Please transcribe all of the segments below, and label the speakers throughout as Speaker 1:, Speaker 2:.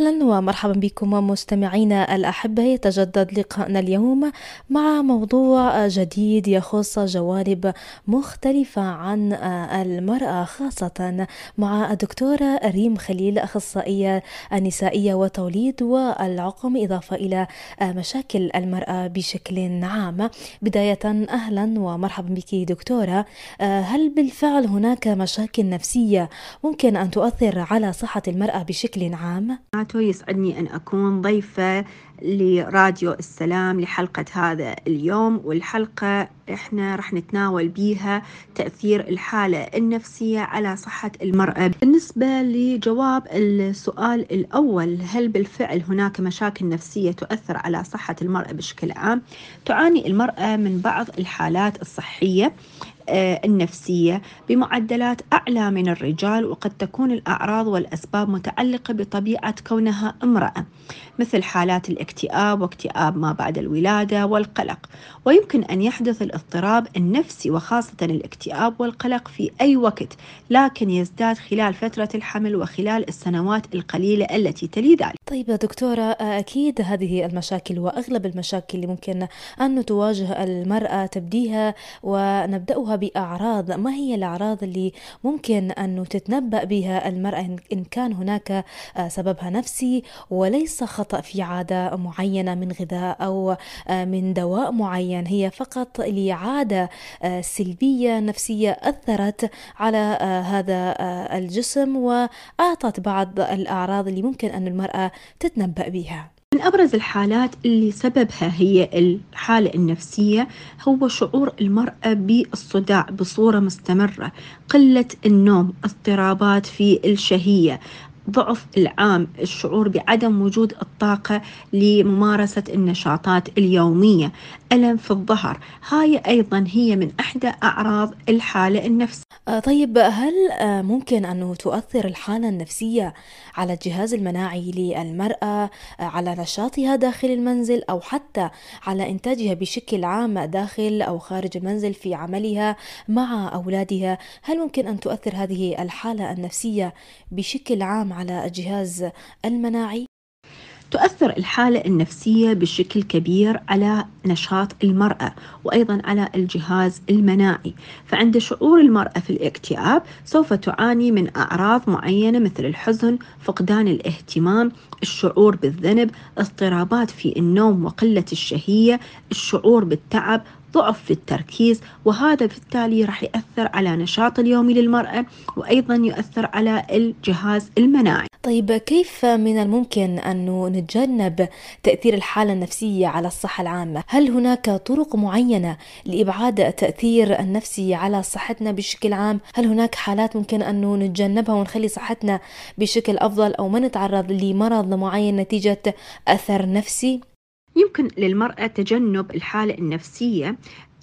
Speaker 1: أهلا ومرحبا بكم مستمعينا الأحبة. يتجدد لقاءنا اليوم مع موضوع جديد يخص جوانب مختلفة عن المرأة خاصة مع الدكتورة ريم خليل أخصائية النسائية والتوليد والعقم إضافة إلى مشاكل المرأة بشكل عام. بداية أهلا ومرحبا بك دكتورة. هل بالفعل هناك مشاكل نفسية ممكن أن تؤثر على صحة المرأة بشكل عام؟
Speaker 2: يسعدني أن أكون ضيفة لراديو السلام لحلقة هذا اليوم والحلقة إحنا رح نتناول بيها تأثير الحالة النفسية على صحة المرأة. بالنسبة لجواب السؤال الأول هل بالفعل هناك مشاكل نفسية تؤثر على صحة المرأة بشكل عام؟ تعاني المرأة من بعض الحالات الصحية. آه، النفسية بمعدلات أعلى من الرجال وقد تكون الأعراض والأسباب متعلقة بطبيعة كونها امرأة مثل حالات الاكتئاب واكتئاب ما بعد الولادة والقلق. ويمكن أن يحدث الاضطراب النفسي وخاصة الاكتئاب والقلق في أي وقت لكن يزداد خلال فترة الحمل وخلال السنوات القليلة التي تلي ذلك.
Speaker 1: طيب دكتورة أكيد هذه المشاكل وأغلب المشاكل اللي ممكن أن تواجه المرأة تبديها ونبدأها بأعراض ما هي الأعراض اللي ممكن أن تتنبأ بها المرأة إن كان هناك سببها نفسي وليس خطأ في عادة معينة من غذاء أو من دواء معين هي فقط لعادة سلبية نفسية أثرت على هذا الجسم وأعطت بعض الأعراض اللي ممكن أن المرأة تتنبأ بها.
Speaker 2: من أبرز الحالات اللي سببها هي الحالة النفسية هو شعور المرأة بالصداع بصورة مستمرة قلة النوم اضطرابات في الشهية ضعف العام الشعور بعدم وجود الطاقة لممارسة النشاطات اليومية. ألم في الظهر. هاي أيضا هي من أحدى أعراض الحالة النفسية.
Speaker 1: آه، طيب هل آه، ممكن أن تؤثر الحالة النفسية على الجهاز المناعي للمرأة آه، على نشاطها داخل المنزل أو حتى على إنتاجها بشكل عام داخل أو خارج المنزل في عملها مع أولادها؟ هل ممكن أن تؤثر هذه الحالة النفسية بشكل عام على الجهاز المناعي؟
Speaker 2: تؤثر الحالة النفسية بشكل كبير على نشاط المرأة وأيضا على الجهاز المناعي. فعند شعور المرأة في الاكتئاب سوف تعاني من أعراض معينة مثل الحزن فقدان الاهتمام الشعور بالذنب اضطرابات في النوم وقلة الشهية الشعور بالتعب ضعف في التركيز وهذا بالتالي راح يأثر على نشاط اليومي للمرأة وأيضا يؤثر على الجهاز المناعي
Speaker 1: طيب كيف من الممكن أن نتجنب تأثير الحالة النفسية على الصحة العامة؟ هل هناك طرق معينة لإبعاد التأثير النفسي على صحتنا بشكل عام؟ هل هناك حالات ممكن أن نتجنبها ونخلي صحتنا بشكل أفضل أو ما نتعرض لمرض معين نتيجة أثر نفسي؟
Speaker 2: يمكن للمرأة تجنب الحالة النفسية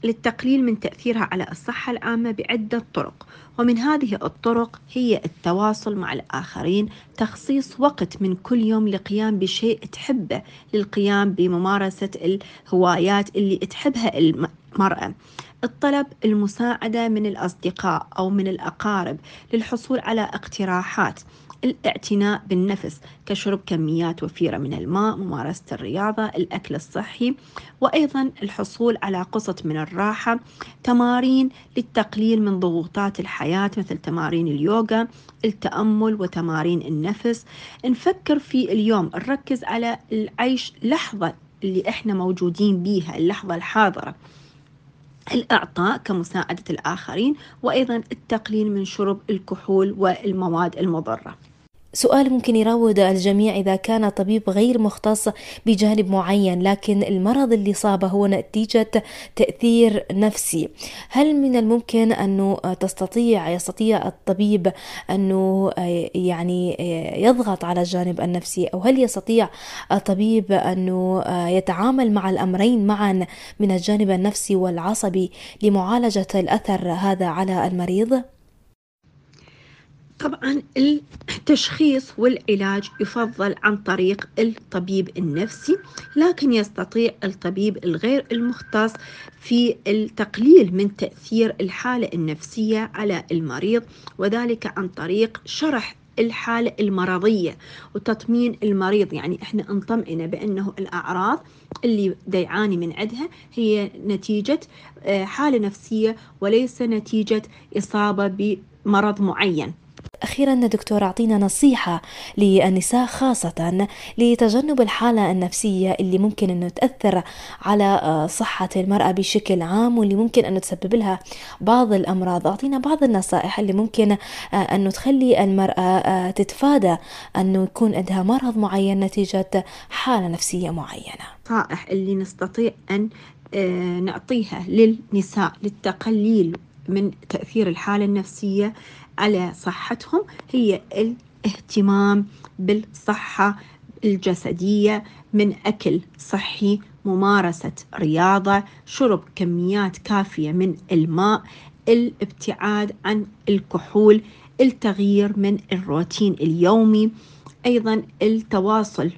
Speaker 2: للتقليل من تأثيرها على الصحة العامة بعدة طرق. ومن هذه الطرق هي التواصل مع الآخرين تخصيص وقت من كل يوم للقيام بشيء تحبه للقيام بممارسة الهوايات اللي تحبها المرأة. الطلب المساعدة من الأصدقاء أو من الأقارب للحصول على اقتراحات. الاعتناء بالنفس كشرب كميات وفيرة من الماء ممارسة الرياضة الأكل الصحي وأيضا الحصول على قسط من الراحة تمارين للتقليل من ضغوطات الحياة مثل تمارين اليوغا التأمل وتمارين النفس. نفكر في اليوم نركز على العيش لحظة اللي إحنا موجودين بيها اللحظة الحاضرة. الإعطاء كمساعدة الآخرين وأيضا التقليل من شرب الكحول والمواد المضرة.
Speaker 1: سؤال ممكن يراود الجميع إذا كان طبيب غير مختص بجانب معين لكن المرض اللي صابه هو نتيجة تأثير نفسي هل من الممكن أنه تستطيع يستطيع الطبيب أنه يعني يضغط على الجانب النفسي أو هل يستطيع الطبيب أنه يتعامل مع الأمرين معا من الجانب النفسي والعصبي لمعالجة الأثر هذا على المريض؟
Speaker 2: طبعا التشخيص والعلاج يفضل عن طريق الطبيب النفسي لكن يستطيع الطبيب الغير المختص في التقليل من تأثير الحالة النفسية على المريض وذلك عن طريق شرح الحالة المرضية وتطمين المريض. يعني إحنا نطمئنه بأنه الأعراض اللي يعاني من عندها هي نتيجة آه، حالة نفسية وليس نتيجة إصابة بمرض معين.
Speaker 1: أخيرا دكتور أعطينا نصيحة للنساء خاصة لتجنب الحالة النفسية اللي ممكن أنه تأثر على آه، صحة المرأة بشكل عام واللي ممكن أنه تسبب لها بعض الأمراض. أعطينا بعض النصائح اللي ممكن آه، أنه تخلي المرأة آه، تتفادى أنه يكون عندها مرض معين نتيجة حالة نفسية معينة.
Speaker 2: نصائح اللي نستطيع أن نعطيها للنساء للتقليل من تأثير الحالة النفسية على صحتهم هي الاهتمام بالصحة الجسدية من أكل صحي ممارسة رياضة شرب كميات كافية من الماء الابتعاد عن الكحول التغيير من الروتين اليومي أيضا التواصل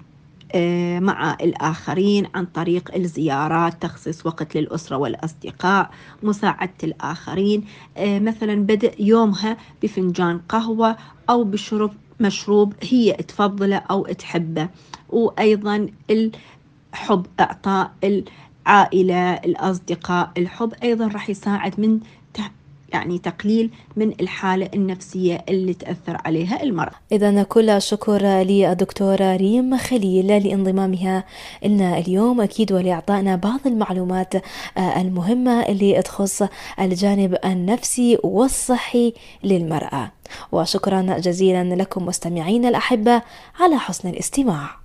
Speaker 2: مع الآخرين عن طريق الزيارات تخصيص وقت للأسرة والأصدقاء مساعدة الآخرين. آه، مثلا بدء يومها بفنجان قهوة أو بشرب مشروب هي تفضله أو تحبه. وأيضا الحب إعطاء العائلة الأصدقاء الحب أيضا راح يساعد من يعني تقليل من الحالة النفسية اللي تأثر عليها المرأة
Speaker 1: إذا كل الشكر للدكتورة ريم خليل لانضمامها لنا اليوم. أكيد ولإعطائنا بعض المعلومات آه، المهمة اللي تخص الجانب النفسي والصحي للمرأة. وشكرا جزيلا لكم مستمعين الأحبة على حسن الاستماع.